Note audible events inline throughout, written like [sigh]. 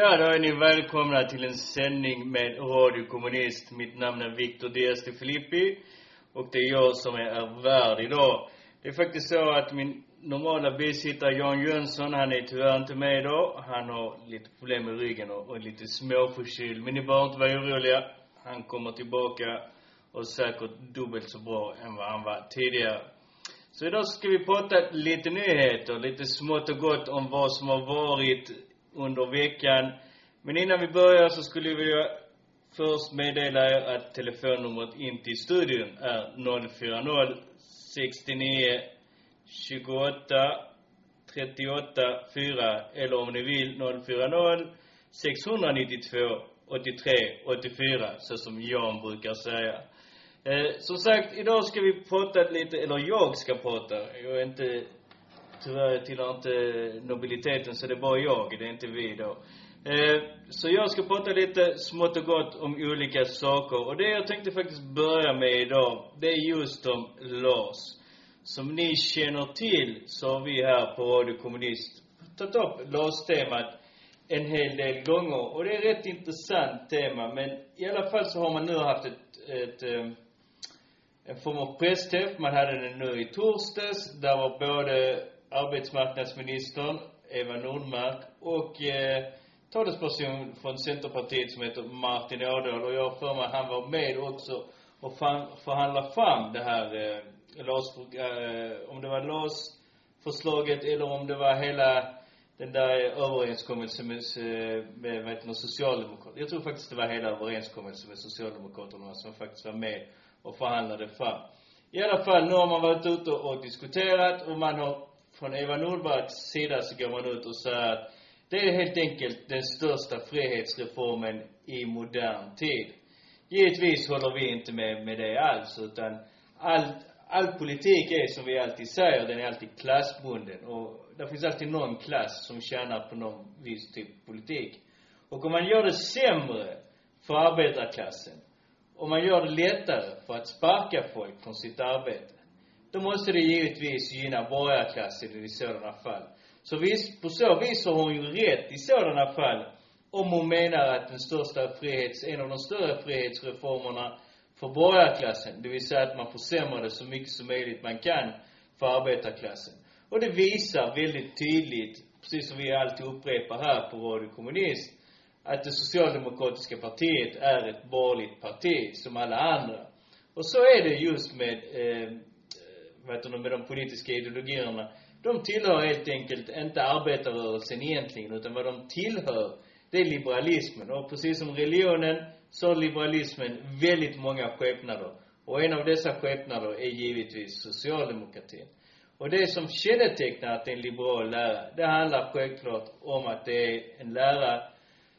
Ja, då är ni välkomna till en sändning med Radio Kommunist. Mitt namn är Victor Diaz de Filippi och det är jag som är värd idag. Det är faktiskt så att min normala bisittare Jan Jönsson, han är tyvärr inte med idag. Han har lite problem med ryggen och, och lite småförkyld. Men ni behöver inte vara oroliga. Han kommer tillbaka och säkert dubbelt så bra än vad han var tidigare. Så idag ska vi prata lite nyheter, lite smått och gott om vad som har varit under veckan. Men innan vi börjar så skulle jag vilja först meddela er att telefonnumret in till studion är 040 69 28 38 4 eller om ni vill 040 692 83 84 så som Jan brukar säga. Eh, som sagt, idag ska vi prata lite, eller jag ska prata. Jag är inte, tyvärr tillhör inte nobiliteten så det är bara jag, det är inte vi då. Eh, så jag ska prata lite smått och gott om olika saker. Och det jag tänkte faktiskt börja med idag, det är just om LAS. Som ni känner till så har vi här på Radio Kommunist tagit upp LAS-temat en hel del gånger. Och det är ett rätt intressant tema, men i alla fall så har man nu haft ett, ett eh, en form av pressträff. Man hade den nu i torsdags. Där var både arbetsmarknadsministern, Eva Nordmark, och eh, talesperson från Centerpartiet som heter Martin Ådahl. Och jag har för mig att han var med också och förhandlade fram det här eh, LAS, eh, om det var LAS-förslaget eller om det var hela den där överenskommelsen med, med, med vad heter Socialdemokraterna. Jag tror faktiskt det var hela överenskommelsen med Socialdemokraterna som faktiskt var med och förhandlade fram. I alla fall, nu har man varit ute och diskuterat och man har, från Eva Nordmarks sida så går man ut och säger att det är helt enkelt den största frihetsreformen i modern tid. Givetvis håller vi inte med, med det alls, utan all, all politik är som vi alltid säger, den är alltid klassbunden. Och det finns alltid någon klass som tjänar på någon viss typ politik. Och om man gör det sämre för arbetarklassen, om man gör det lättare för att sparka folk från sitt arbete, då måste det givetvis gynna borgarklassen i sådana fall. Så visst, på så vis har hon ju rätt i sådana fall, om hon menar att den största frihets, en av de större frihetsreformerna för borgarklassen, det vill säga att man försämrar det så mycket som möjligt man kan för arbetarklassen. Och det visar väldigt tydligt, precis som vi alltid upprepar här på Radio Kommunist, att det socialdemokratiska partiet är ett borgerligt parti som alla andra. Och så är det just med, eh, vad heter det, med de politiska ideologierna. De tillhör helt enkelt inte arbetarrörelsen egentligen, utan vad de tillhör, det är liberalismen. Och precis som religionen, så har liberalismen väldigt många skepnader. Och en av dessa skepnader är givetvis socialdemokratin. Och det som kännetecknar att det är en liberal lära, det handlar självklart om att det är en lära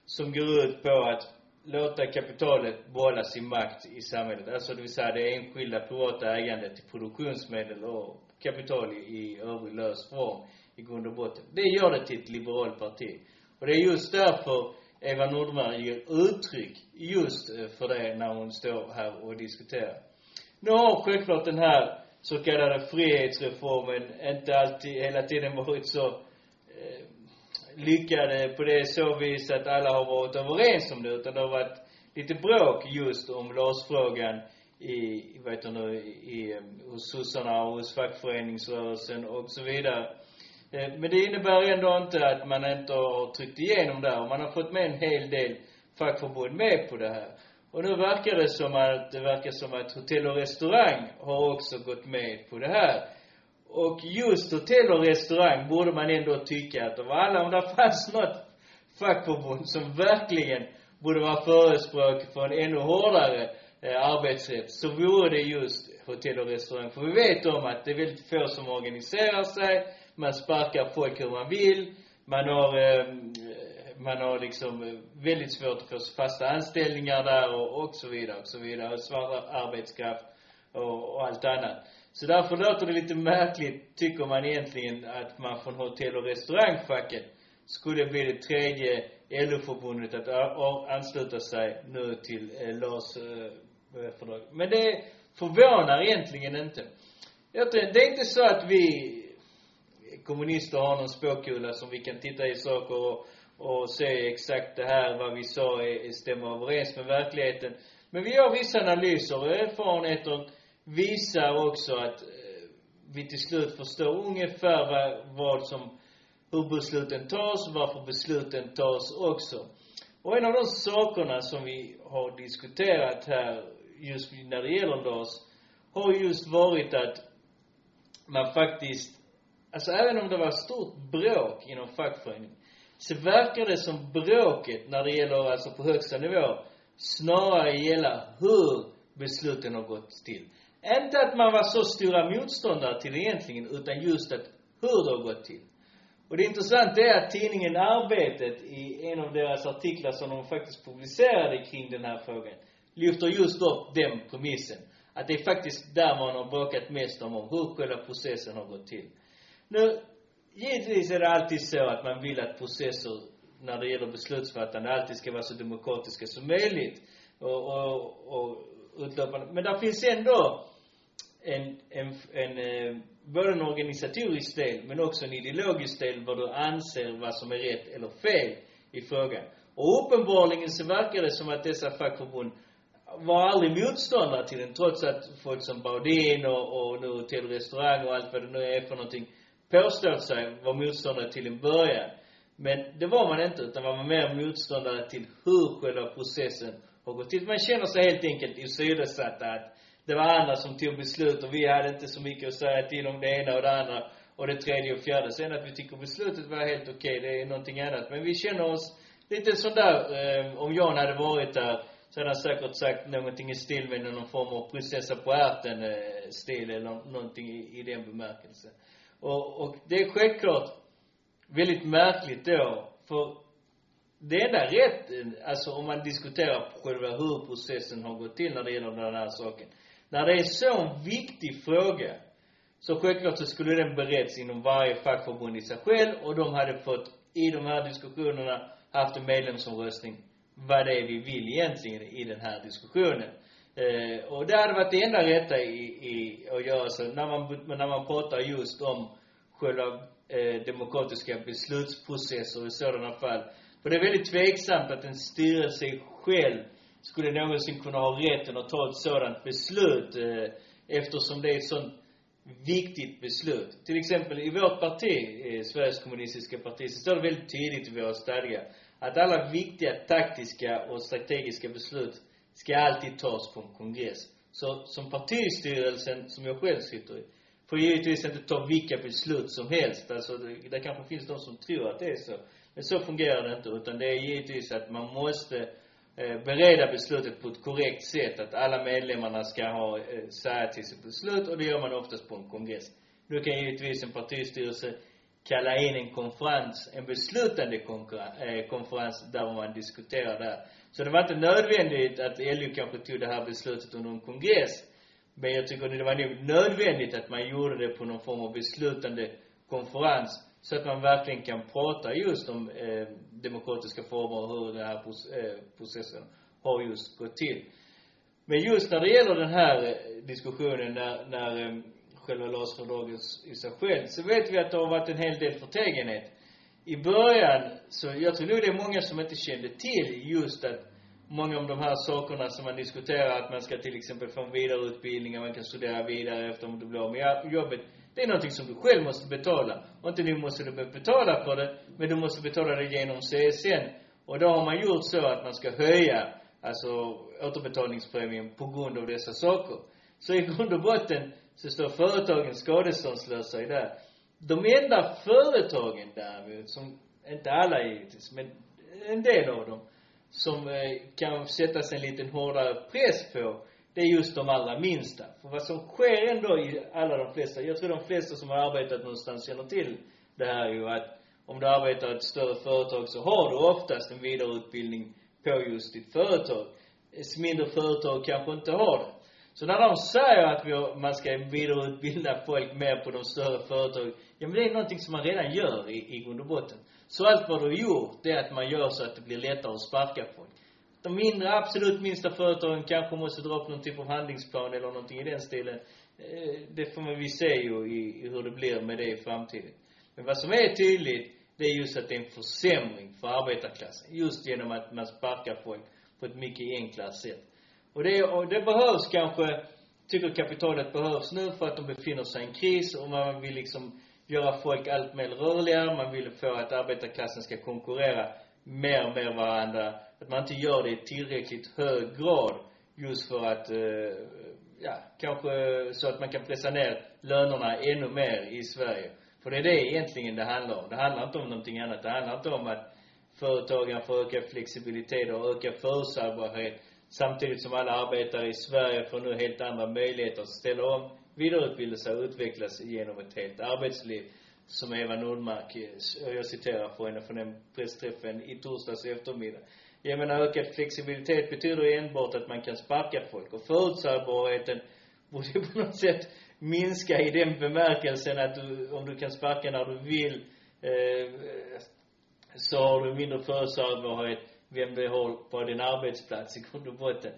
som går ut på att låta kapitalet behålla sin makt i samhället. Alltså det vill säga det enskilda privata ägandet till produktionsmedel och kapital i, i övrig lös form i grund och botten. Det gör det till ett liberalt parti. Och det är just därför Eva Nordmark ger uttryck just eh, för det när hon står här och diskuterar. Nu har självklart den här så kallade frihetsreformen inte alltid, hela tiden varit så lyckade på det så vis att alla har varit överens om det, utan det har varit lite bråk just om LAS-frågan i, vad heter det nu, i, eh, hos sossarna och hos fackföreningsrörelsen och så vidare. Eh, men det innebär ändå inte att man inte har tryckt igenom det här. Man har fått med en hel del fackförbund med på det här. Och nu verkar det som att, det verkar som att hotell och restaurang har också gått med på det här. Och just hotell och restaurang borde man ändå tycka att av alla, om det fanns något fackförbund som verkligen borde vara förespråk för en ännu hårdare eh, arbetsrätt, så vore det just hotell och restaurang. För vi vet om att det är väldigt få som organiserar sig, man sparkar folk hur man vill, man har, eh, man har liksom eh, väldigt svårt att få fasta anställningar där och, och så vidare och så vidare. Och svart arbetskraft och, och allt annat. Så därför låter det lite märkligt, tycker man egentligen, att man från hotell och restaurangfacket skulle bli det tredje LO-förbundet att ansluta sig nu till eh, LAS eh, fördrag. Men det förvånar egentligen inte. Jag det är inte så att vi kommunister har någon spåkula som vi kan titta i saker och, och se exakt det här, vad vi sa är, är stämmer överens med verkligheten. Men vi gör vissa analyser och erfarenheter visar också att eh, vi till slut förstår ungefär vad, vad som, hur besluten tas, varför besluten tas också. Och en av de sakerna som vi har diskuterat här, just när det gäller LAS, har just varit att man faktiskt, alltså även om det var stort bråk inom fackföreningen, så verkar det som bråket när det gäller, alltså på högsta nivå, snarare gälla hur besluten har gått till. Inte att man var så stora motståndare till det egentligen, utan just att hur det har gått till. Och det intressanta är att tidningen Arbetet i en av deras artiklar som de faktiskt publicerade kring den här frågan, lyfter just upp den premissen. Att det är faktiskt där man har bråkat mest om, om hur själva processen har gått till. Nu, givetvis är det alltid så att man vill att processer när det gäller beslutsfattande alltid ska vara så demokratiska som möjligt och, och, och utlöpande. Men där finns ändå en, en, en, eh, både en organisatorisk del men också en ideologisk del vad du anser vad som är rätt eller fel i frågan. Och uppenbarligen så verkar det som att dessa fackförbund var aldrig motståndare till den trots att folk som Baudin och, och nu Hotell och Restaurang och allt vad det nu är för någonting påstått sig vara motståndare till en början. Men det var man inte, utan man var mer motståndare till hur själva processen har gått till. Man känner sig helt enkelt åsidosatt att det var andra som tog beslut och vi hade inte så mycket att säga till om det ena och det andra och det tredje och fjärde. Sen att vi tycker beslutet var helt okej, okay, det är någonting annat. Men vi känner oss lite sådär, eh, om Jan hade varit där så hade han säkert sagt någonting i stil med någon form av prinsessa på ärten eh, stil eller någonting i, i den bemärkelsen. Och, och det är självklart väldigt märkligt då, för det enda rätt, eh, alltså om man diskuterar själva hur processen har gått till när det gäller den här saken. När det är så en viktig fråga, så självklart så skulle den beretts inom varje fackförbund i sig själv och de hade fått, i de här diskussionerna, haft en medlemsomröstning vad det är vi vill egentligen i den här diskussionen. Eh, och det hade varit det enda rätta i, i att göra så, när man, när man pratar just om själva eh, demokratiska beslutsprocesser i sådana fall. För det är väldigt tveksamt att en styrelse själv skulle någonsin kunna ha rätten att ta ett sådant beslut eh, eftersom det är ett sånt viktigt beslut. Till exempel i vårt parti, eh, Sveriges kommunistiska parti, så står det väldigt tydligt i våra stadgar att alla viktiga taktiska och strategiska beslut ska alltid tas på en kongress. Så som partistyrelsen, som jag själv sitter i, får givetvis inte ta vilka beslut som helst. Alltså, det, det kanske finns de som tror att det är så. Men så fungerar det inte, utan det är givetvis att man måste eh, Eh, bereda beslutet på ett korrekt sätt. Att alla medlemmarna ska ha, eh, säga till sitt beslut och det gör man oftast på en kongress. Nu kan givetvis en partistyrelse kalla in en konferens, en beslutande eh, konferens där man diskuterar det här. Så det var inte nödvändigt att LO kanske tog det här beslutet under en kongress. Men jag tycker det var nog nödvändigt att man gjorde det på någon form av beslutande konferens. Så att man verkligen kan prata just om eh, demokratiska former och hur den här eh, processen har just gått till. Men just när det gäller den här eh, diskussionen när, när eh, själva lasfördraget i sig själv. Så vet vi att det har varit en hel del förtegenhet. I början, så jag tror nog det är många som inte kände till just att många av de här sakerna som man diskuterar, att man ska till exempel få en vidareutbildning, och man kan studera vidare efter om du blir av med jobbet. Det är någonting som du själv måste betala. Och inte nu måste du betala för det, men du måste betala det genom CSN. Och då har man gjort så att man ska höja, alltså återbetalningspremien på grund av dessa saker. Så i grund och botten så står företagen skadeståndslösa i det. De enda företagen däremot, som, inte alla givetvis, men en del av dem, som eh, kan sättas en liten hårdare press på, det är just de allra minsta. För vad som sker ändå i alla de flesta, jag tror de flesta som har arbetat någonstans känner till det här ju att om du arbetar i ett större företag så har du oftast en vidareutbildning på just ditt företag. Ett mindre företag kanske inte har det. Så när de säger att vi har, man ska vidareutbilda folk mer på de större företagen, ja men det är någonting som man redan gör i, i grund och botten. Så allt vad du har gjort, det är att man gör så att det blir lättare att sparka folk. De mindre, absolut minsta företagen kanske måste dra upp någon typ av handlingsplan eller någonting i den stilen. Eh, det får man vi se ju i, i hur det blir med det i framtiden. Men vad som är tydligt, det är just att det är en försämring för arbetarklassen. Just genom att man sparkar folk på ett mycket enklare sätt. Och det, och det behövs kanske, tycker kapitalet behövs nu för att de befinner sig i en kris och man vill liksom göra folk allt mer rörligare. Man vill få att arbetarklassen ska konkurrera mer med varandra. Att man inte gör det i tillräckligt hög grad just för att, eh, ja, kanske så att man kan pressa ner lönerna ännu mer i Sverige. För det är det egentligen det handlar om. Det handlar inte om någonting annat. Det handlar inte om att företagen får ökad flexibilitet och ökad förutsägbarhet samtidigt som alla arbetare i Sverige får nu helt andra möjligheter att ställa om, vidareutbilda sig och utvecklas genom ett helt arbetsliv. Som Eva Nordmark, eh, jag citerar på henne från den pressträffen i torsdags eftermiddag. Jag menar, ökad flexibilitet betyder enbart att man kan sparka folk. Och förutsägbarheten [laughs] borde på något sätt minska i den bemärkelsen att du, om du kan sparka när du vill, eh, så har du mindre förutsägbarhet vem du har på din arbetsplats i grund och botten.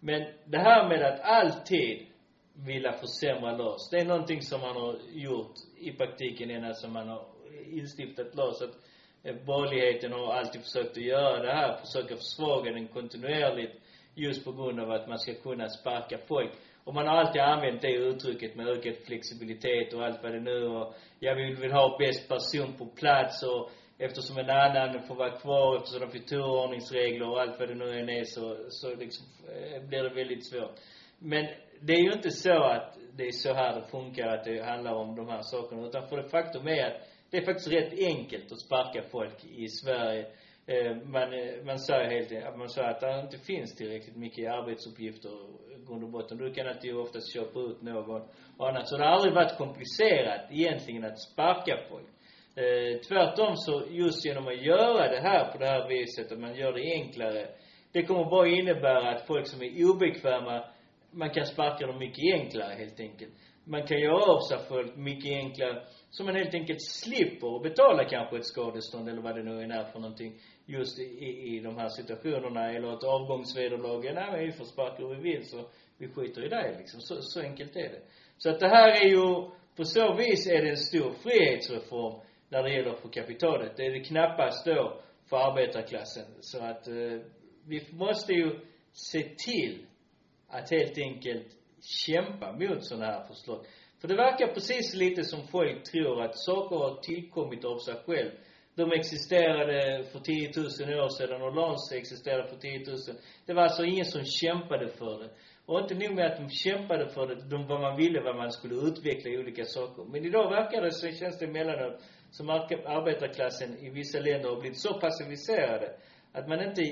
Men det här med att alltid vilja försämra LAS, det är någonting som man har gjort i praktiken ända som man har instiftat LAS. Att eh, borgerligheten har alltid försökt att göra det här, försöka försvaga den kontinuerligt just på grund av att man ska kunna sparka folk. Och man har alltid använt det uttrycket med ökad flexibilitet och allt vad det nu och, ja, vi vill ha bäst person på plats och eftersom en annan får vara kvar, eftersom de fick turordningsregler och allt vad det nu än är så, så liksom, eh, blir det väldigt svårt. Men det är ju inte så att det är så här det funkar, att det handlar om de här sakerna. Utan för det faktum är att det är faktiskt rätt enkelt att sparka folk i Sverige. Eh, man, eh, man säger helt enkelt, man säger att det inte finns tillräckligt mycket arbetsuppgifter i grund och botten. Du kan alltid oftast köpa ut någon och annat. Så det har aldrig varit komplicerat egentligen att sparka folk. Eh, tvärtom så, just genom att göra det här på det här viset, att man gör det enklare, det kommer bara innebära att folk som är obekväma, man kan sparka dem mycket enklare helt enkelt. Man kan göra av sig folk mycket enklare, så man helt enkelt slipper att betala kanske ett skadestånd eller vad det nu än är för någonting, just i, i de här situationerna, eller ett avgångsvederlag. Ja, nej, men vi får sparka hur vi vill, så vi skiter i det liksom. Så, så enkelt är det. Så att det här är ju, på så vis är det en stor frihetsreform när det gäller för kapitalet. Det är det knappast då för arbetarklassen. Så att eh, vi måste ju se till att helt enkelt kämpa mot sådana här förslag. För det verkar precis lite som folk tror att saker har tillkommit av sig själv. De existerade för 10 000 år sedan och Lans existerade för 10 000. Det var alltså ingen som kämpade för det. Och inte nog med att de kämpade för det, de, vad man ville, vad man skulle utveckla i olika saker. Men idag verkar det, så känns det emellanåt, som arbetarklassen i vissa länder har blivit så passiviserade att man inte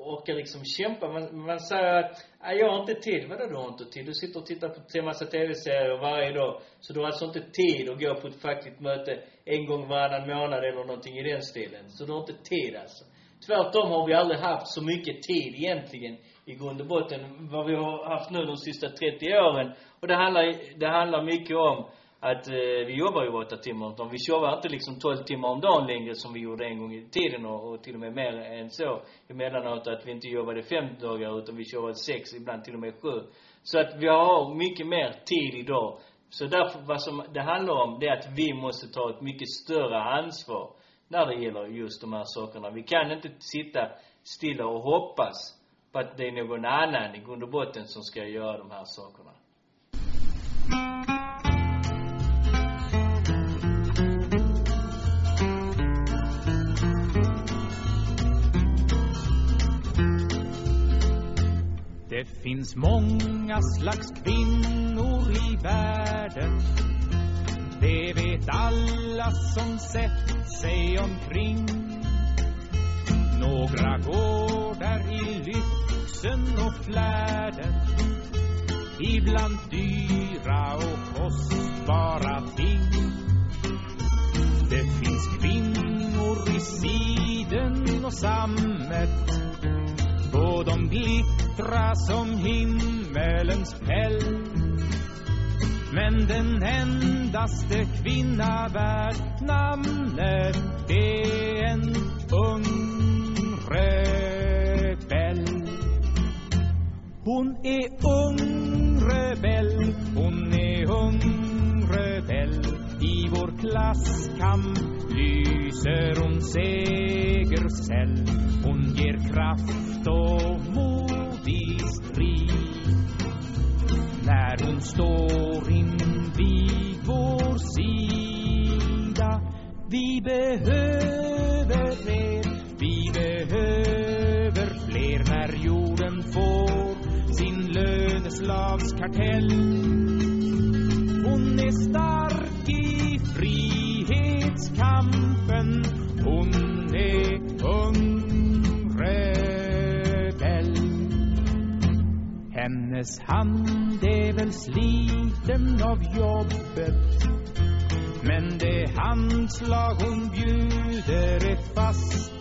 orkar liksom kämpa. Man, man säger att, äh jag har inte tid. Vadå du har inte tid? Du sitter och tittar på en massa tv-serier varje dag. Så du har alltså inte tid att gå på ett fackligt möte en gång varannan månad eller någonting i den stilen. Så du har inte tid alltså. Tvärtom har vi aldrig haft så mycket tid egentligen i grund och botten vad vi har haft nu de sista 30 åren. Och det handlar, det handlar mycket om att eh, vi jobbar ju åtta timmar om dagen. Vi jobbar inte liksom tolv timmar om dagen längre som vi gjorde en gång i tiden och, och till och med mer än så. Emellanåt att vi inte jobbade fem dagar utan vi jobbade sex, ibland till och med sju. Så att vi har mycket mer tid idag Så därför, vad som det handlar om, det är att vi måste ta ett mycket större ansvar när det gäller just de här sakerna. Vi kan inte sitta stilla och hoppas på att det är någon annan i grund och botten som ska göra de här sakerna. Det finns många slags kvinnor i världen. Det vet alla som sett sig omkring. Några går där i lyxen och flärden Ibland dyra och kostbara ting. Det finns kvinnor i siden och sammet och de glittrar som himmelens päll Men den endaste kvinna värd namnet är en ung rebell Hon är ung rebell, hon är ung rebell vår klasskamp lyser hon segersäll Hon ger kraft och mod i strid. När hon står invid vår sida Vi behöver mer, vi behöver fler när jorden får sin löneslagskartell Hon är stark frihetskampen Hon är ung rebell Hennes hand är väl sliten av jobbet Men det handslag hon bjuder är fast.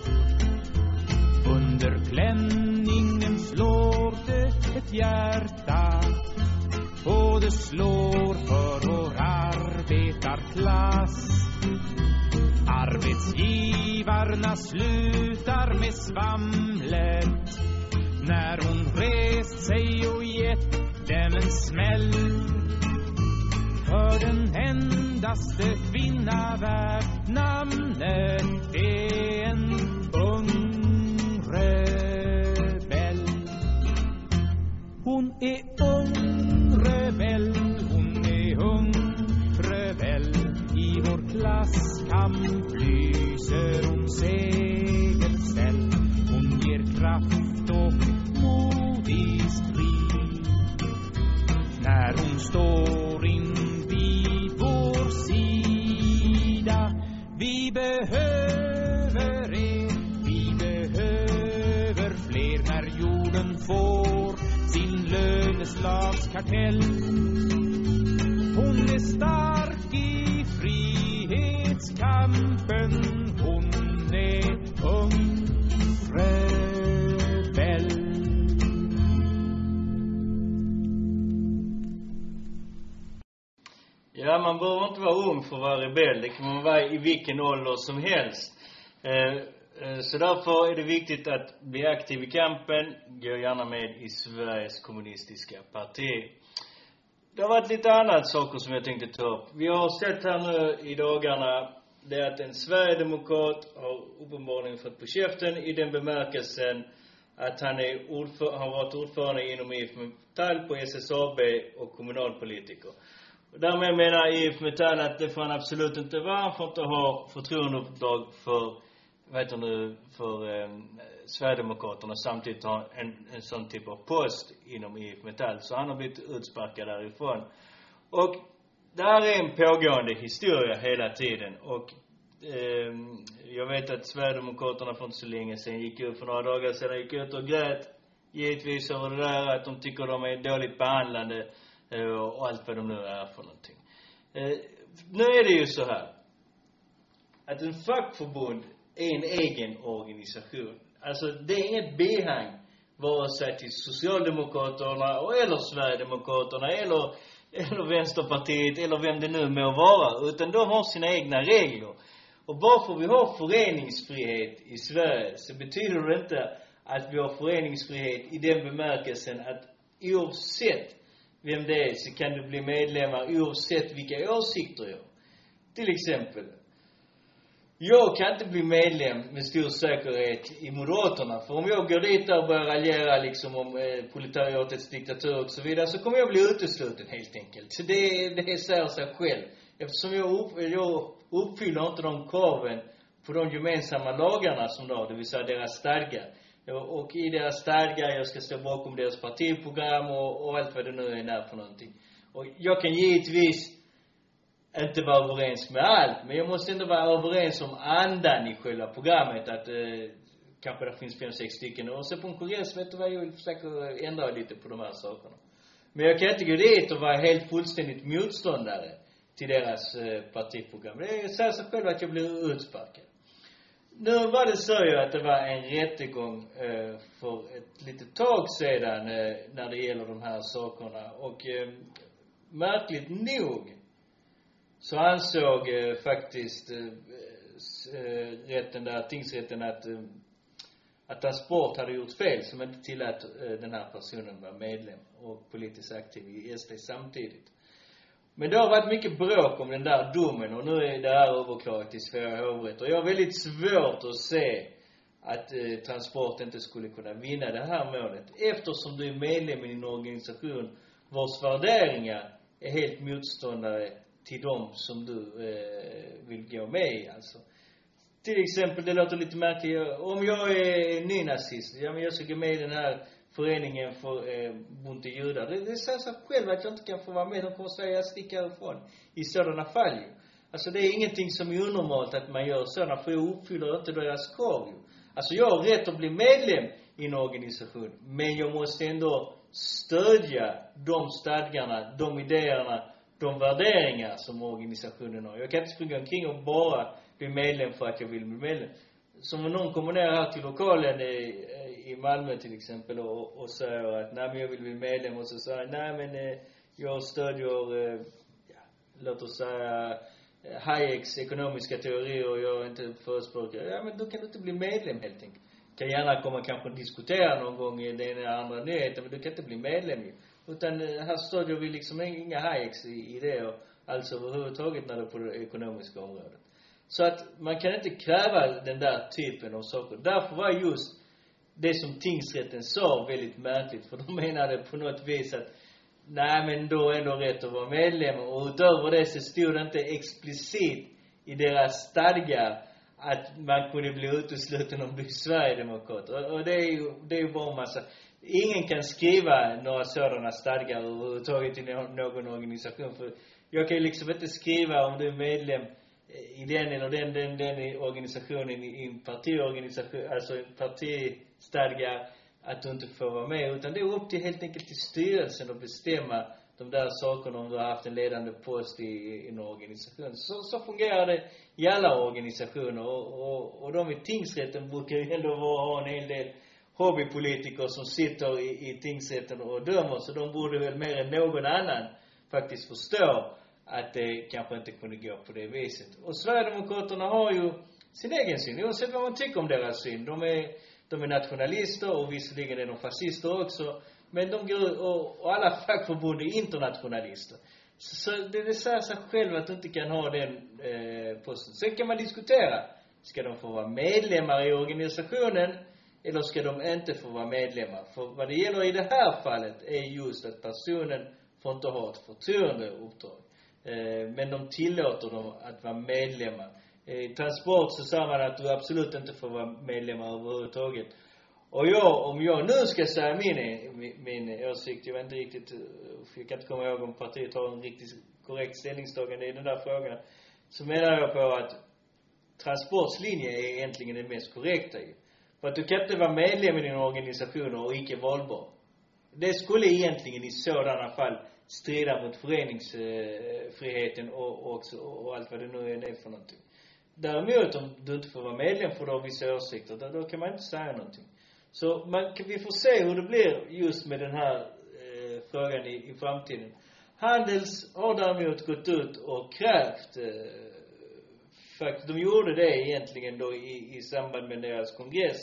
Under klänningen slår det ett hjärta och det slår för vår arbetarklass. Arbetsgivarna slutar med svamlet. När hon rest sig och gett dem en smäll. För den endaste kvinna värd namnet är en ung rebell. Hon är ung rebell, vilken ålder som helst. Eh, eh, så därför är det viktigt att bli aktiv i kampen. Gå gärna med i Sveriges kommunistiska parti. Det har varit lite annat saker som jag tänkte ta upp. Vi har sett här nu i dagarna, det är att en sverigedemokrat har uppenbarligen fått på käften i den bemärkelsen att han är ordför, har varit ordförande inom IF Metall på SSAB och kommunalpolitiker. Och därmed menar IF Metall att det får han absolut inte vara. Han får inte ha förtroendeuppdrag för, vad heter nu, för eh, Sverigedemokraterna samtidigt ha en, en sån typ av post inom IF Metall. Så han har blivit utsparkad därifrån. Och det här är en pågående historia hela tiden. Och eh, jag vet att Sverigedemokraterna för inte så länge sedan gick ut, för några dagar sedan, gick ut och grät givetvis över det där att de tycker de är dåligt behandlade. eh, Eh, och allt vad de nu är för någonting. Eh, nu är det ju så här att en fackförbund är en egen organisation. Alltså, det är inget bihang vare sig till Socialdemokraterna och eller Sverigedemokraterna eller, eller Vänsterpartiet eller vem det nu må vara. Utan de har sina egna regler. Och bara för vi har föreningsfrihet i Sverige så betyder det inte att vi har föreningsfrihet i den bemärkelsen att oavsett vem det är så kan du bli medlemmar oavsett vilka åsikter jag har. Till exempel. Jag kan inte bli medlem med stor säkerhet i Moderaterna. För om jag går dit där och börjar raljera liksom om eh, proletariatets diktatur och så vidare, så kommer jag bli utesluten helt enkelt. Så det, det säger sig själv. Eftersom jag, upp, jag uppfyller inte de kraven på de gemensamma lagarna som de har, det vill säga deras stadgar. Och, i deras stadgar, jag ska stå bakom deras partiprogram och, och allt vad det nu är där för någonting. Och jag kan givetvis inte vara överens med allt, men jag måste ändå vara överens om andan i själva programmet. Att eh, kanske det finns fem, sex stycken. Och så på en kongress, vet du vad, jag vill försöka ändra lite på de här sakerna. Men jag kan inte gå dit och vara helt fullständigt motståndare till deras eh, partiprogram. Det säger sig själv att jag blir utsparkad. Nu var det så ju att det var en rättegång eh, för ett litet tag sedan eh, när det gäller de här sakerna. Och eh, märkligt nog så ansåg eh, faktiskt eh, eh rätten där, tingsrätten att eh, att Transport hade gjort fel som inte tillät eh, den här personen vara medlem och politiskt aktiv i SD samtidigt. Men det har varit mycket bråk om den där domen och nu är det här överklagat till Svea hovrätt. Och jag har väldigt svårt att se att eh, Transport inte skulle kunna vinna det här målet eftersom du är medlem i en organisation vars värderingar är helt motståndare till dem som du eh, vill gå med i alltså. Till exempel, det låter lite märkligt, om jag är nynazist, ja men jag ska gå med i den här föreningen för eh, bunte judar. Det, det säger sig själv att jag inte kan få vara med. De kommer säga, jag sticker härifrån. I sådana fall ju. Alltså det är ingenting som är onormalt att man gör sådana, för jag uppfyller inte deras krav ju. Alltså jag har rätt att bli medlem i en organisation, men jag måste ändå stödja de stadgarna, de idéerna, de värderingar som organisationen har. Jag kan inte springa omkring och bara bli medlem för att jag vill bli medlem. Som om någon kommer ner här till lokalen eh, i, Malmö till exempel och, och säger att nej men jag vill bli medlem och så säger nej men eh, jag stödjer, eh, ja, låt oss säga eh, Hayeks ekonomiska teorier och jag är inte förespråkare. Ja men då kan du inte bli medlem helt enkelt. Kan gärna komma kanske och diskutera någon gång i den ena eller andra nyheten men du kan inte bli medlem ju. Utan eh, här stödjer vi liksom inga Hayeks idéer alltså överhuvudtaget när det är på det ekonomiska området. Så att man kan inte kräva den där typen av saker. Därför var just det som tingsrätten sa väldigt märkligt. För de menade på något vis att nej men då är ändå rätt att vara medlem. Och utöver det så stod det inte explicit i deras stadgar att man kunde bli utesluten om du är sverigedemokrat. Och, och det är ju, det är ju bara en massa Ingen kan skriva några sådana stadgar överhuvudtaget i någon organisation. För jag kan ju liksom inte skriva om du är medlem i den eller den, den, den organisationen i en partiorganisation, alltså en parti stadgar att du inte får vara med. Utan det är upp till helt enkelt till styrelsen att bestämma de där sakerna om du har haft en ledande post i, i en organisation. Så, så fungerar det i alla organisationer. Och, och, och de i tingsrätten brukar ju ändå vara, ha en hel del hobbypolitiker som sitter i, i tingsrätten och dömer. Så de borde väl mer än någon annan faktiskt förstå att det kanske inte kunde gå på det viset. Och Sverigedemokraterna har ju sin egen syn, oavsett vad man tycker om deras syn. De är, de är nationalister och visserligen är de fascister också. Men de går, och, och alla [laughs] fackförbund är internationalister. Så, så det, det säger sig själv att du inte kan ha den eh, posten. Sen kan man diskutera. Ska de få vara medlemmar i organisationen eller ska de inte få vara medlemmar? För vad det gäller i det här fallet är just att personen får inte ha ett förtroendeuppdrag. Eh, men de tillåter dem att vara medlemmar. Eh, I transport så sa man att du absolut inte får vara medlemmar överhuvudtaget. Och jag, om jag nu ska säga min, min, min åsikt, jag vet inte riktigt, eh, jag kan inte komma ihåg om partiet har en riktigt korrekt ställningstagande i den där frågan. Så menar jag på att Transports linje är egentligen den mest korrekta ju. För att du kan inte vara medlem i din organisation och icke valbar. Det skulle egentligen i sådana fall strida mot föreningsfriheten och, och, och, allt vad det nu än är för någonting. Däremot om du inte får vara medlem för du har vissa åsikter, då, då kan man inte säga någonting. Så man, vi får se hur det blir just med den här eh, frågan i, i framtiden. Handels har däremot gått ut och krävt eh, faktiskt, de gjorde det egentligen då i, i samband med deras kongress.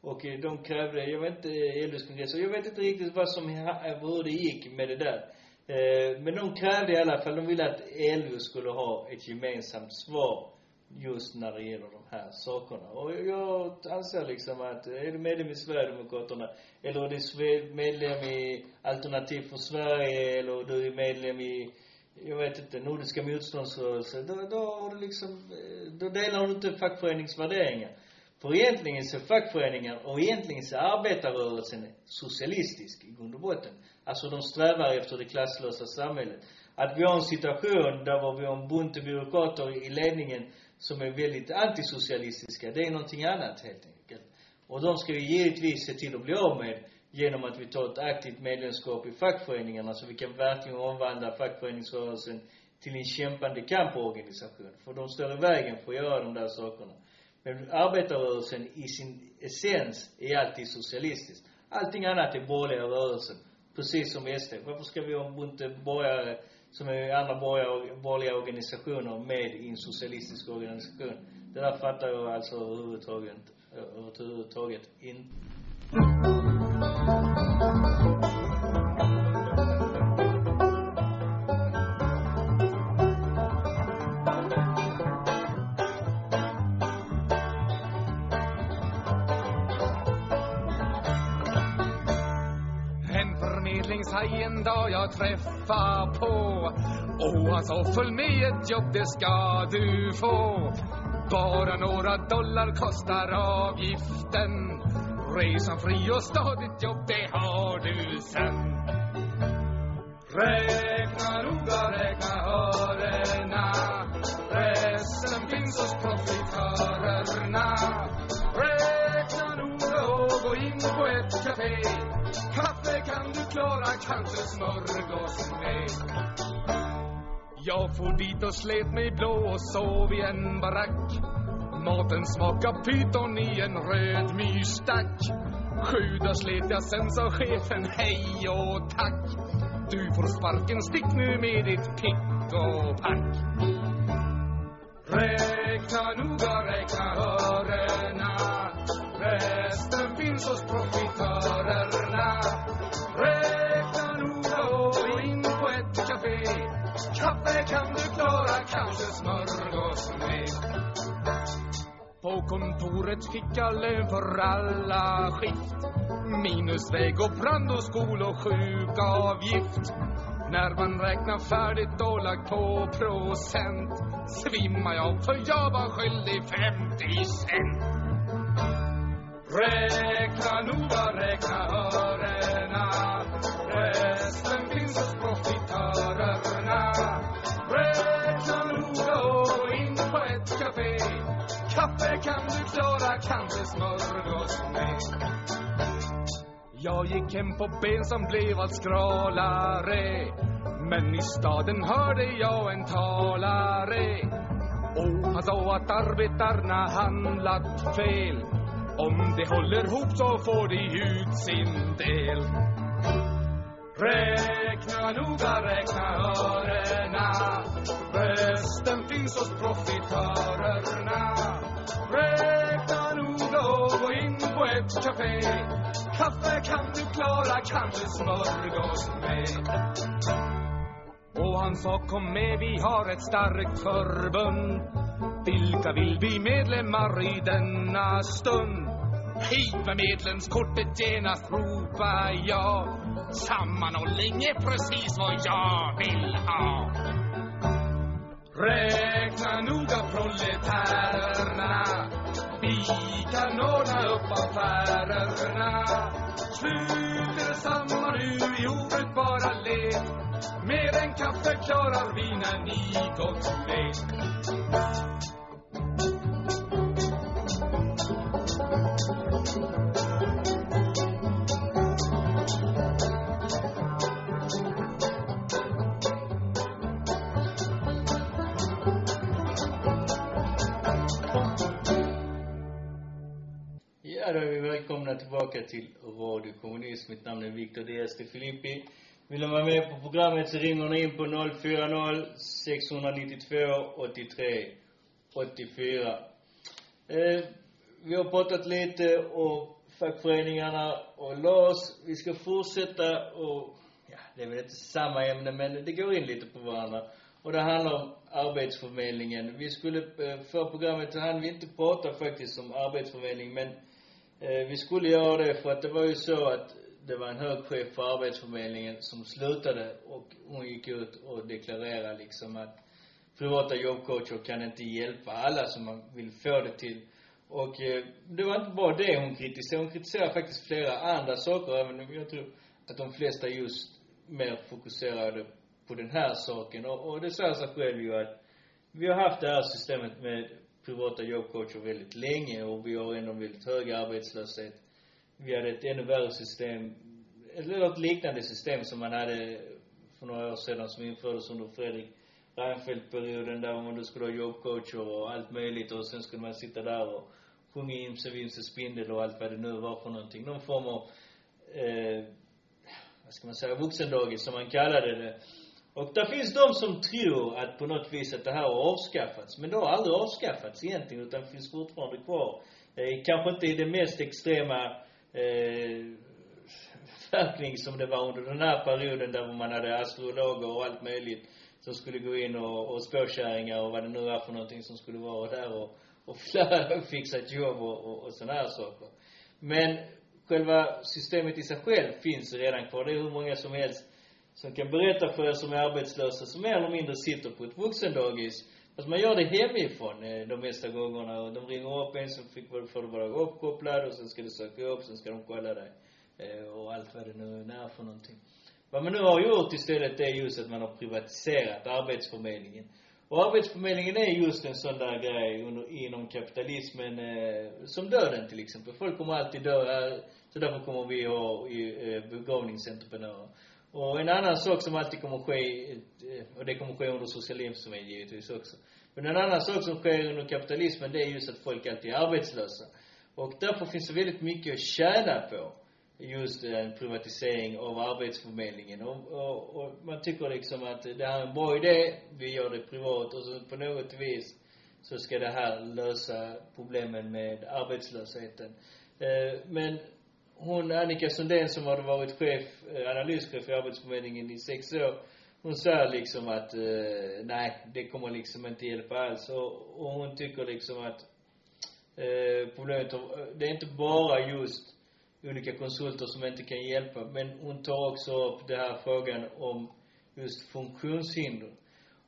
Och eh, de krävde, jag vet inte, eh, LOs kongress, och jag vet inte riktigt vad som, hur det gick med det där. Eh, men de krävde i alla fall, de ville att LO skulle ha ett gemensamt svar just när det gäller de här sakerna. Och jag anser liksom att, är du medlem i Sverigedemokraterna, eller är du medlem i Alternativ för Sverige, eller du är medlem i, jag vet inte, Nordiska motståndsrörelsen, då, då har du liksom, då delar du inte fackföreningsvärderingar. För egentligen så är fackföreningar och egentligen så är arbetarrörelsen socialistisk i grund och botten. Alltså de strävar efter det klasslösa samhället. Att vi har en situation där vi har en bunt byråkrater i ledningen som är väldigt antisocialistiska, det är någonting annat helt enkelt. Och de ska vi givetvis se till att bli av med genom att vi tar ett aktivt medlemskap i fackföreningarna så vi kan verkligen omvandla fackföreningsrörelsen till en kämpande kamporganisation. För de står i vägen för att göra de där sakerna. Men arbetarrörelsen i sin essens är alltid socialistisk. Allting annat är borgerliga rörelsen. Precis som SD. Varför ska vi ha en bunt borgare som är andra borgerliga, borgerliga organisationer med i en socialistisk organisation? Det där fattar jag alltså överhuvudtaget, överhuvudtaget inte. En dag jag träffar på. Och han sa följ med ett jobb det ska du få. Bara några dollar kostar avgiften. Resan fri och stadigt jobb det har du sen. Räkna noga, räkna hörena Resten finns hos profitörerna. Räkna noga och gå in på ett café kanske smörgås med. Jag for dit och slet mig blå och sov i en barack. Maten smakar pyton i en röd myrstack Sju dagar slet jag sen sa chefen hej och tack. Du får sparken, stick nu med ditt pick och pack. Räkna noga, räkna hörena Resten finns hos profitörerna. Lite smörgås med. På kontoret fick jag lön för alla skift. Minus väg och brand och skol och sjukavgift När man räknar färdigt och lagt på procent Svimmar jag för jag var skyldig 50 cent. Räkna noga, räkna örena Resten finns hos profit Kaffe kan du klara, kanske smörgås med. Jag gick hem på ben som blev allt skralare. Men i staden hörde jag en talare. Och han sa att arbetarna handlat fel. Om de håller ihop så får de ut sin del. Räkna noga, räkna örena Rösten finns hos profitörerna. Räkna noga och gå in på ett café. Kaffe kan du klara, kanske smörgås med. Och han sa kom med, vi har ett starkt förbund. Vilka vill bli medlemmar i denna stund? Hit med medlemskortet genast ropar jag Sammanhållning är precis vad jag vill ha. Räkna noga proletärerna Vi kan ordna upp affärerna. Sluter samman nu i obrukbara led Med en kaffe klarar vi när ni gått med välkomna tillbaka till Radio Kommunism. Mitt namn är Victor Diaz de Filippi. Vill ni vara med på programmet så ringer ni in på 040 692 83 84. Eh, vi har pratat lite om fackföreningarna och LAS. Vi ska fortsätta och ja, det är väl inte samma ämne men det går in lite på varandra. Och det handlar om arbetsförmedlingen. Vi skulle, eh, för programmet så hann vi inte prata faktiskt om arbetsförmedling men eh, vi skulle göra det för att det var ju så att det var en hög chef på arbetsförmedlingen som slutade och hon gick ut och deklarerade liksom att privata jobbcoacher kan inte hjälpa alla som man vill få det till. Och eh, det var inte bara det hon kritiserade. Hon kritiserade faktiskt flera andra saker, även om jag tror att de flesta just mer fokuserade på den här saken. Och, och det säger sig själv ju att vi har haft det här systemet med privata jobbcoacher väldigt länge och vi har ändå väldigt hög arbetslöshet. Vi hade ett ännu värre system, eller ett liknande system som man hade för några år sedan som infördes under Fredrik Reinfeldt-perioden där man då skulle ha jobbcoacher och allt möjligt och sen skulle man sitta där och sjunga Imse Vimse Spindel och allt vad det nu var för någonting. Någon form av, eh, vad ska man säga, vuxendagis som man kallade det. Och där finns de som tror att på något vis att det här har avskaffats. Men det har aldrig avskaffats egentligen, utan finns fortfarande kvar. Eh, kanske inte i den mest extrema eh, [laughs] verkning som det var under den här perioden där man hade astrologer och allt möjligt som skulle gå in och, och spåkärringar och vad det nu var för någonting som skulle vara där och, och [laughs] och fixa ett jobb och, och, och sådana här saker. Men själva systemet i sig själv finns redan kvar. Det är hur många som helst som kan berätta för er som är arbetslösa, som mer eller mindre sitter på ett vuxendagis. Fast man gör det hemifrån eh, de mesta gångerna och de ringer upp en så fick, får du vara uppkopplad och sen ska du söka upp, sen ska de kolla dig. Eh, och allt vad det nu är för någonting. Vad man nu har gjort istället det är just att man har privatiserat arbetsförmedlingen. Och arbetsförmedlingen är just en sån där grej under, inom kapitalismen, eh, som döden till exempel. Folk kommer alltid dö här, så därför kommer vi ha eh, begravningsentreprenörer. Och en annan sak som alltid kommer ske, eh, och det kommer ske under socialismen givetvis också. Men en annan sak som sker under kapitalismen, det är just att folk alltid är arbetslösa. Och därför finns det väldigt mycket att tjäna på just eh, en privatisering av arbetsförmedlingen. Och, och, och man tycker liksom att det här är en bra idé, vi gör det privat och så på något vis så ska det här lösa problemen med arbetslösheten. Eh, men hon, Annika Sundén, som hade varit chef, eh, analyschef i Arbetsförmedlingen i sex år, hon säger liksom att, eh, nej, det kommer liksom inte hjälpa alls. Och, och hon tycker liksom att, eh, problemet, eh, det är inte bara just olika konsulter som inte kan hjälpa. Men hon tar också upp den här frågan om just funktionshinder.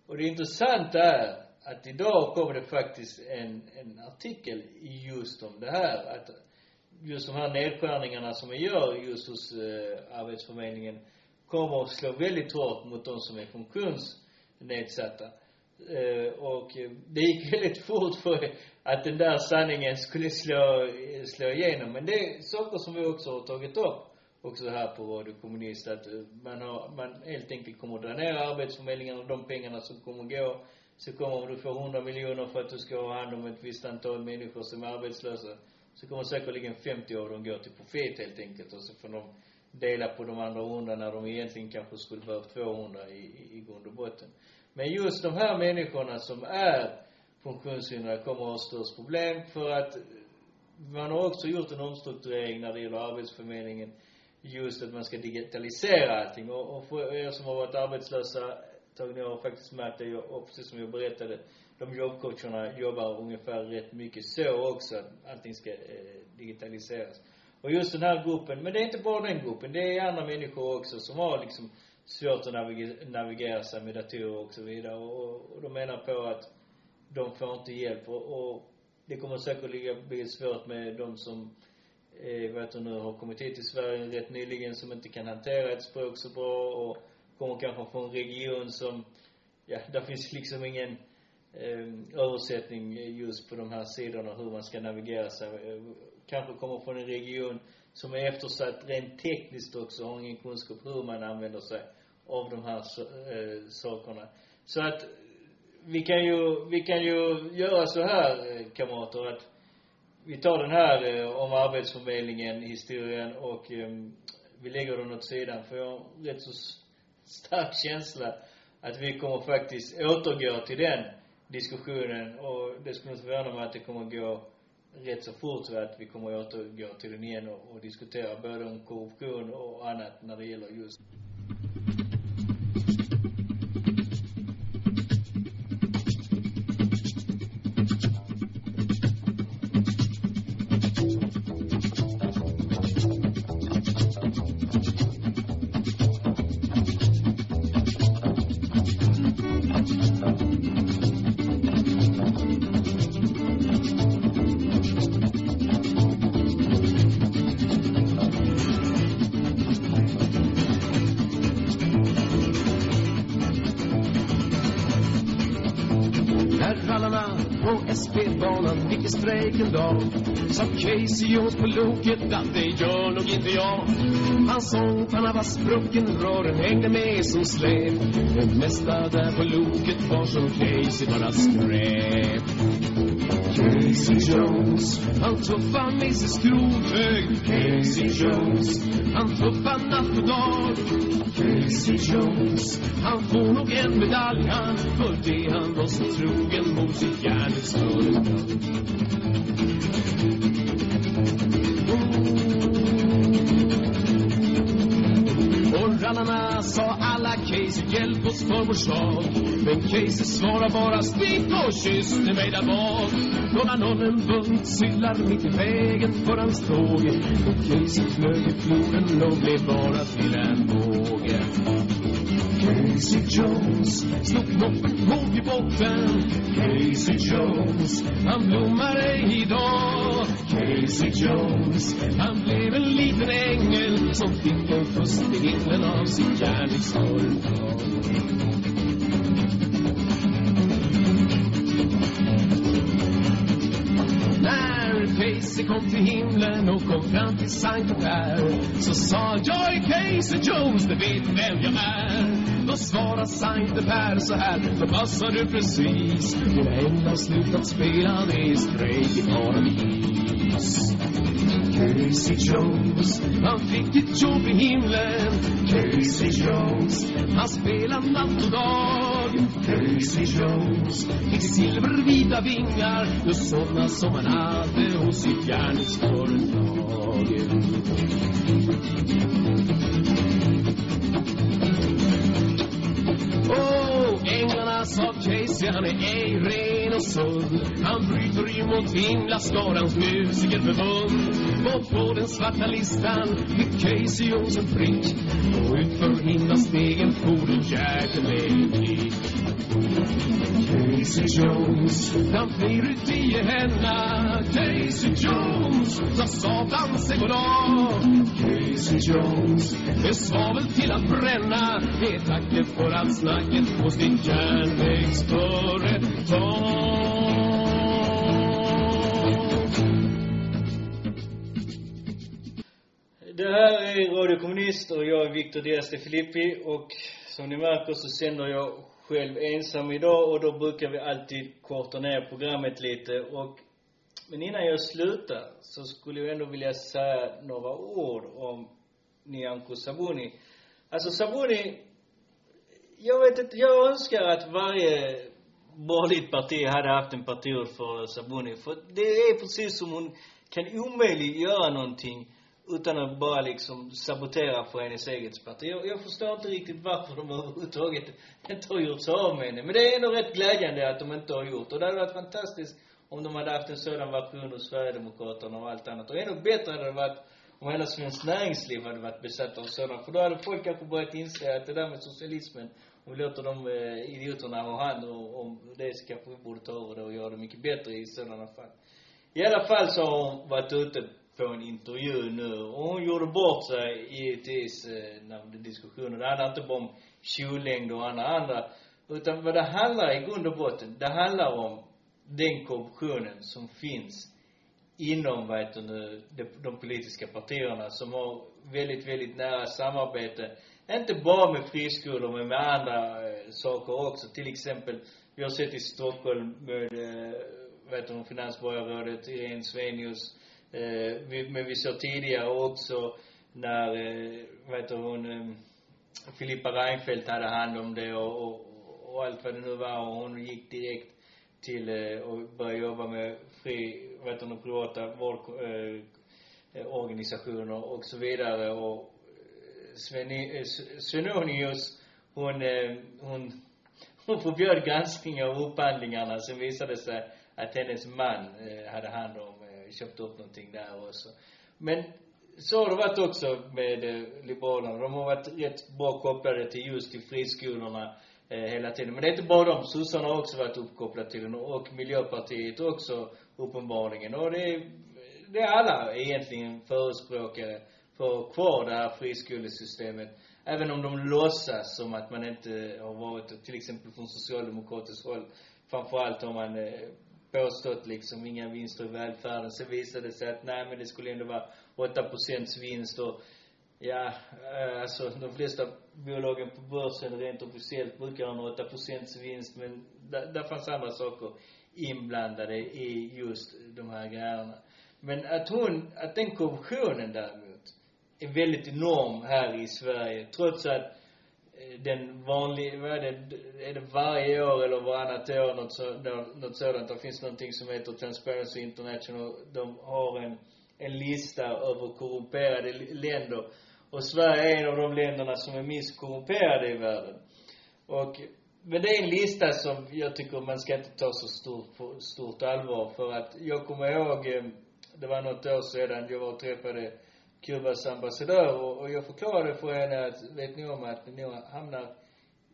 Och det intressanta är att idag kommer det faktiskt en, en artikel just om det här. Att just de här nedskärningarna som man gör just hos eh, Arbetsförmedlingen kommer att slå väldigt hårt mot de som är funktionsnedsatta. Eh, och eh, det gick [laughs] väldigt fort för att den där sanningen skulle slå, slå igenom. Men det är saker som vi också har tagit upp också här på Radio Kommunist att eh, man har, man helt enkelt kommer att dra ner arbetsförmedlingen och de pengarna som kommer gå så kommer du får 100 miljoner för att du ska ha hand om ett visst antal människor som är arbetslösa så kommer säkerligen 50 av dem gå till profit helt enkelt och så får de dela på de andra 100 när de egentligen kanske skulle behövt 200 i, i, i grund och botten. Men just de här människorna som är funktionshindrade kommer att ha störst problem för att man har också gjort en omstrukturering när det gäller arbetsförmedlingen. Just att man ska digitalisera allting. Och, och för er som har varit arbetslösa tag, ni har faktiskt märkt det, och precis som jag berättade, de jobbcoacherna jobbar ungefär rätt mycket så också, att allting ska eh, digitaliseras. Och just den här gruppen, men det är inte bara den gruppen, det är andra människor också som har liksom svårt att navigera, navigera sig med datorer och så vidare. Och, och de menar på att de får inte hjälp och, och det kommer säkert bli svårt med de som eh, vet du nu, har kommit hit till Sverige rätt nyligen som inte kan hantera ett språk så bra och kommer kanske från en region som, ja, där finns liksom ingen eh, Ehm, översättning just på de här sidorna hur man ska navigera sig. Ehm, kanske kommer från en region som är eftersatt rent tekniskt också, har ingen kunskap hur man använder sig av de här eh, sakerna. Så att vi kan ju, vi kan ju göra så här eh, kamrater att vi tar den här eh, om arbetsförmedlingen, historien och eh, vi lägger den åt sidan för jag har rätt så stark känsla att vi kommer faktiskt återgå till den diskussionen. Och det skulle inte förvåna mig att det kommer gå rätt så fort så att vi kommer återgå till den igen och, och diskutera både om korruption och annat när det gäller just spelbanan, vilken strejk en dag. Sa Casey Jones på loket att det gör nog inte jag. Hans sångpanna var sprucken, rören hängde med som släp. Det mesta där på loket var som Casey bara skräp. Casey Jones, han tuffar med sin skrothög Casey Jones, han tuffar natt och dag. Casey Jones, han får nog en medalj. Han För det han var så trogen mot sitt järnvägsföretag och rallarna sa alla Casey hjälp oss för vår sak. Men Casey svarar bara spik och kysste mig där bak. Då la en bunt sillar mitt i vägen för hans tåg. Och Casey flög i floden och blev bara till en båge. Casey Jones. Slog knoppen hårt i botten Casey Jones, han blommar ej idag. Casey Jones, han blev en liten ängel som fick en puss i himlen av sin järnvägsföretag Casey kom till himlen och kom fram till Sankt Per Så sa jag är Casey Jones, det vet vem jag är. Då svarade Sankt Per så här, då passar du precis. Din ängel har slutat spela, det är strejk i paradis Casey Jones, han fick ett jobb i himlen. Casey Jones, han spelar natt och dag. Casey Jones fick silvervita vingar Just sådana som han hade hos sitt järnvägsföretag Oh, änglarna sa Casey, han är ej ren och sund. Han bryter ju mot himlaskarans musikerförbund. Och på den svarta listan fick Casey Jones en prick. Och utför himlastegen for den dig Casey Jones, han flyr ut i henne Casey Jones, sa Satan sig goddag Casey Jones, med svavel till att bränna. Det är tacket för allt snacket hos ditt järnvägsföretag Det här är Radio Kommunist och jag är Victor Diaz de Filippi och som ni märker så sänder jag själv ensam idag och då brukar vi alltid korta ner programmet lite och men innan jag slutar så skulle jag ändå vilja säga några ord om Nyamko Sabuni. Alltså Sabuni, jag vet inte, jag önskar att varje borgerligt parti hade haft en partiordförande Sabuni. För det är precis som hon kan omöjligt göra någonting utan att bara liksom sabotera för hennes eget parti. Jag, jag förstår inte riktigt varför de överhuvudtaget inte har gjort sig av med henne. Men det är ändå rätt glädjande att de inte har gjort. Och det hade varit fantastiskt om de hade haft en sådan version hos Sverigedemokraterna och allt annat. Och ännu bättre hade det varit om hela Svenskt Näringsliv hade varit besatt av sådana. För då hade folk kanske börjat inse att det där med socialismen, om vi låter de eh, idioterna ha hand om det så kanske vi borde ta över det och göra det mycket bättre i sådana fall. I alla fall så har hon varit ute på en intervju nu och hon gjorde bort sig givetvis eh, när det diskussionen. Det handlar inte bara om kjollängd och andra andra. Utan vad det handlar i grund och botten, det handlar om den korruptionen som finns inom, vad heter nu, de, de politiska partierna som har väldigt, väldigt nära samarbete. Inte bara med friskolor, men med andra eh, saker också. Till exempel, vi har sett i Stockholm med, eh, vad heter hon, finansborgarrådet Irene Svenius. Eh, vi, men vi såg tidigare också när, eh, vad heter hon, eh, Filippa Reinfeldt hade hand om det och, och, och allt vad det nu var. Och hon gick direkt till eh, och började jobba med fri, vad heter det, privata vårdorganisationer eh, organisationer och så vidare. Och eh, Sveni, eh, Svenonius, hon, eh, hon, [laughs] hon förbjöd granskning av upphandlingarna. Sen visade det sig att hennes man eh, hade hand om, köpte köpt upp någonting där också. Men så har det varit också med eh, Liberalerna. De har varit rätt bra kopplade till just till friskolorna eh, hela tiden. Men det är inte bara de. Sossarna har också varit uppkopplade till den och Miljöpartiet också uppenbarligen. Och det är, det är alla egentligen förespråkare för ha kvar det här friskolesystemet. Även om de låtsas som att man inte har varit, till exempel från socialdemokratiskt håll, framförallt har man eh, påstått liksom inga vinster i välfärden. Sen visade det sig att nej men det skulle ändå vara 8 procents vinst och ja, eh, alltså de flesta bolagen på börsen rent officiellt brukar ha en 8 procents vinst men där, där fanns andra saker inblandade i just de här grejerna. Men att hon, att den korruptionen däremot är väldigt enorm här i Sverige trots att Eh, den vanliga, vad är det, är det varje år eller varannat år något, så, något sådant. Det finns någonting som heter Transparency International. De har en, en lista över korrumperade länder. Och Sverige är en av de länderna som är minst korrumperade i världen. Och, men det är en lista som jag tycker man ska inte ta så stort, på stort allvar för att jag kommer ihåg, eh, det var något år sedan jag var och träffade Kubas ambassadör och, och jag förklarade för henne att, vet ni om att ni hamnar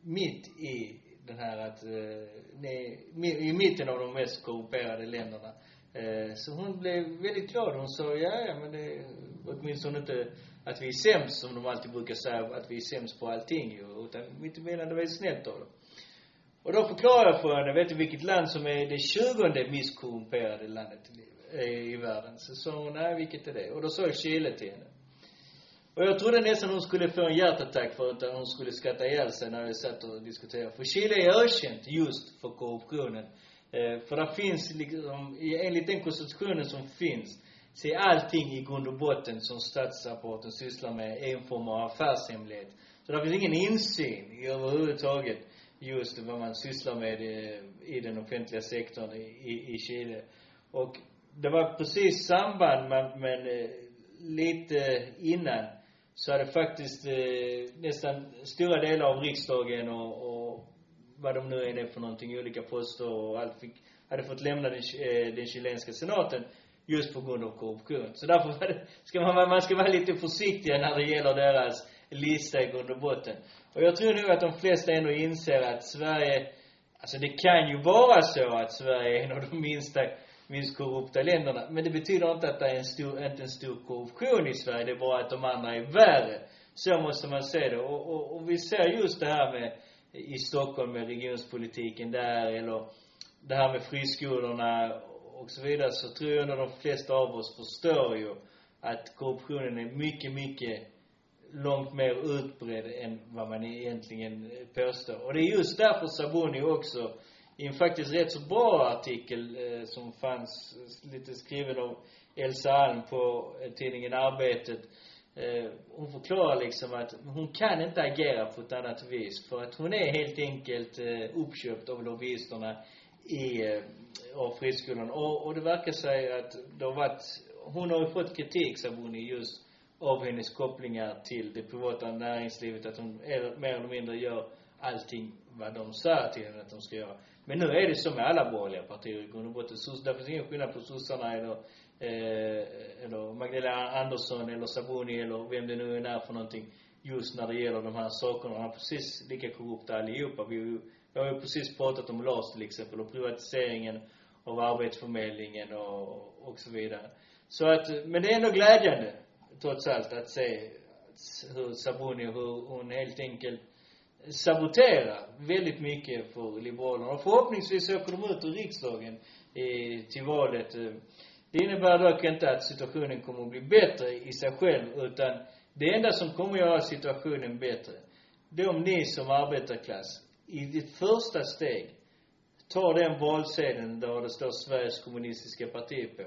mitt i den här att, eh, ni, i mitten av de mest korrumperade länderna. Eh, så hon blev väldigt glad. Hon sa, ja, ja, men det åtminstone inte att vi är sämst, som de alltid brukar säga, att vi är sämst på allting ju, utan mittemellan, det var ju snällt av dem. Och då förklarade jag för henne, vet du vilket land som är det tjugonde mest korrumperade landet i, världen? Så sa hon, nej, vilket är det? Och då sa jag Chile till henne. Och jag trodde nästan hon skulle få en hjärtattack för att hon skulle skratta ihjäl sig när vi satt och diskuterade. För Chile är ökänt just för korruptionen. Eh, för det finns liksom, enligt den konstitutionen som finns, så är allting i grund och botten som statsrapporten sysslar med en form av affärshemlighet. Så det finns ingen insyn i överhuvudtaget just vad man sysslar med i, i den offentliga sektorn i, i, i Chile. Och det var precis samband med, men, eh, lite innan så hade faktiskt eh, nästan stora delar av riksdagen och, och vad de nu är är för någonting, olika poster och allt fick, hade fått lämna den, eh, den chilenska senaten just på grund av korruption. Så därför var det, ska man, man ska vara lite försiktig när det gäller deras lista i grund och botten. Och jag tror nog att de flesta ändå inser att Sverige, alltså det kan ju vara så att Sverige är en av de minsta, minst korrupta länderna. Men det betyder inte att det är en stor, inte en stor korruption i Sverige. Det är bara att de andra är värre. Så måste man se det. Och, och, och vi ser just det här med, i Stockholm med regionspolitiken där, eller det här med friskolorna och så vidare, så tror jag ändå de flesta av oss förstår ju att korruptionen är mycket, mycket långt mer utbredd än vad man egentligen påstår. Och det är just därför Sabuni också, i en faktiskt rätt så bra artikel eh, som fanns, eh, lite skriven av Elsa Alm på eh, tidningen Arbetet, eh, hon förklarar liksom att hon kan inte agera på ett annat vis för att hon är helt enkelt eh, uppköpt av lobbyisterna i, eh, av friskolan. Och, och det verkar sig att det har varit, hon har ju fått kritik, Sabuni, just av hennes kopplingar till det privata näringslivet, att hon är, mer eller mindre gör allting vad de säger till henne att de ska göra. Men nu är det så med alla borgerliga partier i grund och botten. Det finns ingen skillnad på sossarna eller, eh, eller Magdalena Andersson eller Sabuni eller vem det nu än är för någonting. Just när det gäller de här sakerna. De är precis lika korrupta allihopa. Vi, vi har ju precis pratat om LAS till exempel och privatiseringen av arbetsförmedlingen och, och så vidare. Så att, men det är ändå glädjande trots allt att se hur Sabuni, hur hon helt enkelt saboterar väldigt mycket för Liberalerna. Och förhoppningsvis åker de ut ur riksdagen i, till valet. Det innebär dock inte att situationen kommer att bli bättre i sig själv, utan det enda som kommer att göra situationen bättre, det är om ni som arbetarklass, i ditt första steg, tar den valsedeln där det står Sveriges kommunistiska parti på.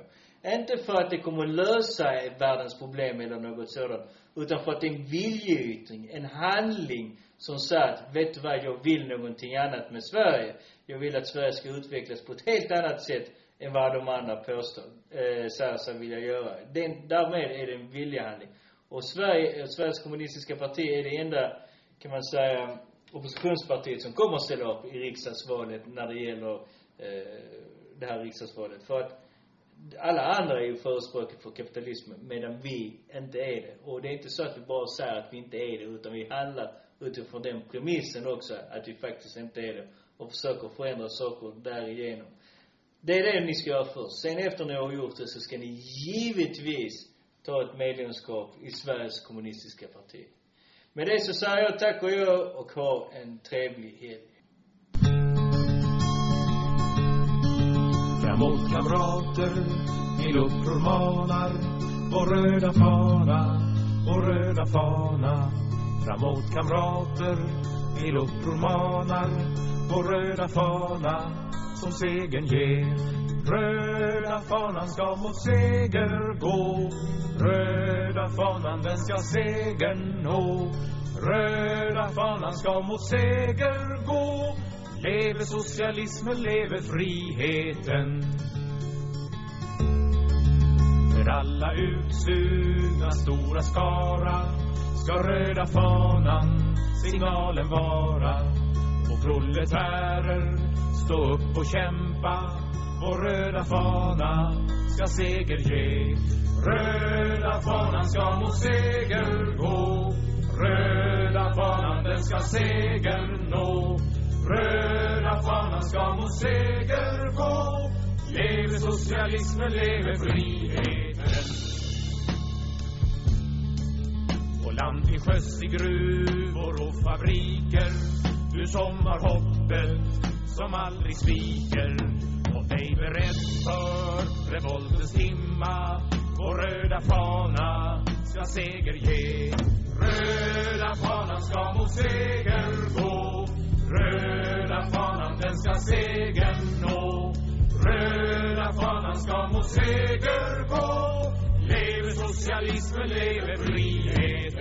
Inte för att det kommer att lösa världens problem eller något sådant, utan för att det är en viljeyttring, en handling som säger att, vet du vad, jag vill någonting annat med Sverige. Jag vill att Sverige ska utvecklas på ett helt annat sätt än vad de andra påstår, eh, säger sig vilja göra. Den, därmed är det en viljehandling. Och Sverige, eh, Sveriges kommunistiska parti är det enda, kan man säga, oppositionspartiet som kommer att ställa upp i riksdagsvalet när det gäller eh, det här riksdagsvalet. För att alla andra är ju förespråkare för kapitalismen, medan vi inte är det. Och det är inte så att vi bara säger att vi inte är det, utan vi handlar utifrån den premissen också, att vi faktiskt inte är det. Och försöker förändra saker därigenom. Det är det ni ska göra först. Sen efter ni har gjort det så ska ni givetvis ta ett medlemskap i Sveriges kommunistiska parti. Med det så säger jag tack och jag och ha en trevlig helg. Framåt kamrater, till uppror manar vår röda fana, vår röda fana. Framåt kamrater, till manar vår röda fana som segern ger. Röda fanan ska mot seger gå. Röda fanan den ska segern nå. Röda fanan ska mot seger gå. Leve socialismen, leve friheten. För alla utsugna stora skara ska röda fanan signalen vara. Och proletärer, stå upp och kämpa. Vår röda fana ska seger ge. Röda fanan ska mot seger gå. Röda fanan den ska seger nå. Röda fanan ska mot seger gå. Leve socialismen, leve friheten. Land till sjöss i gruvor och fabriker. Du som har hoppet som aldrig sviker. Och dig beredd för revoltens timma Vår röda fana ska seger ge. Röda fanan ska mot seger gå. Röda fanan den ska segern nå. Röda fanan ska mot seger gå. Leven socialisme, leven vrijheid!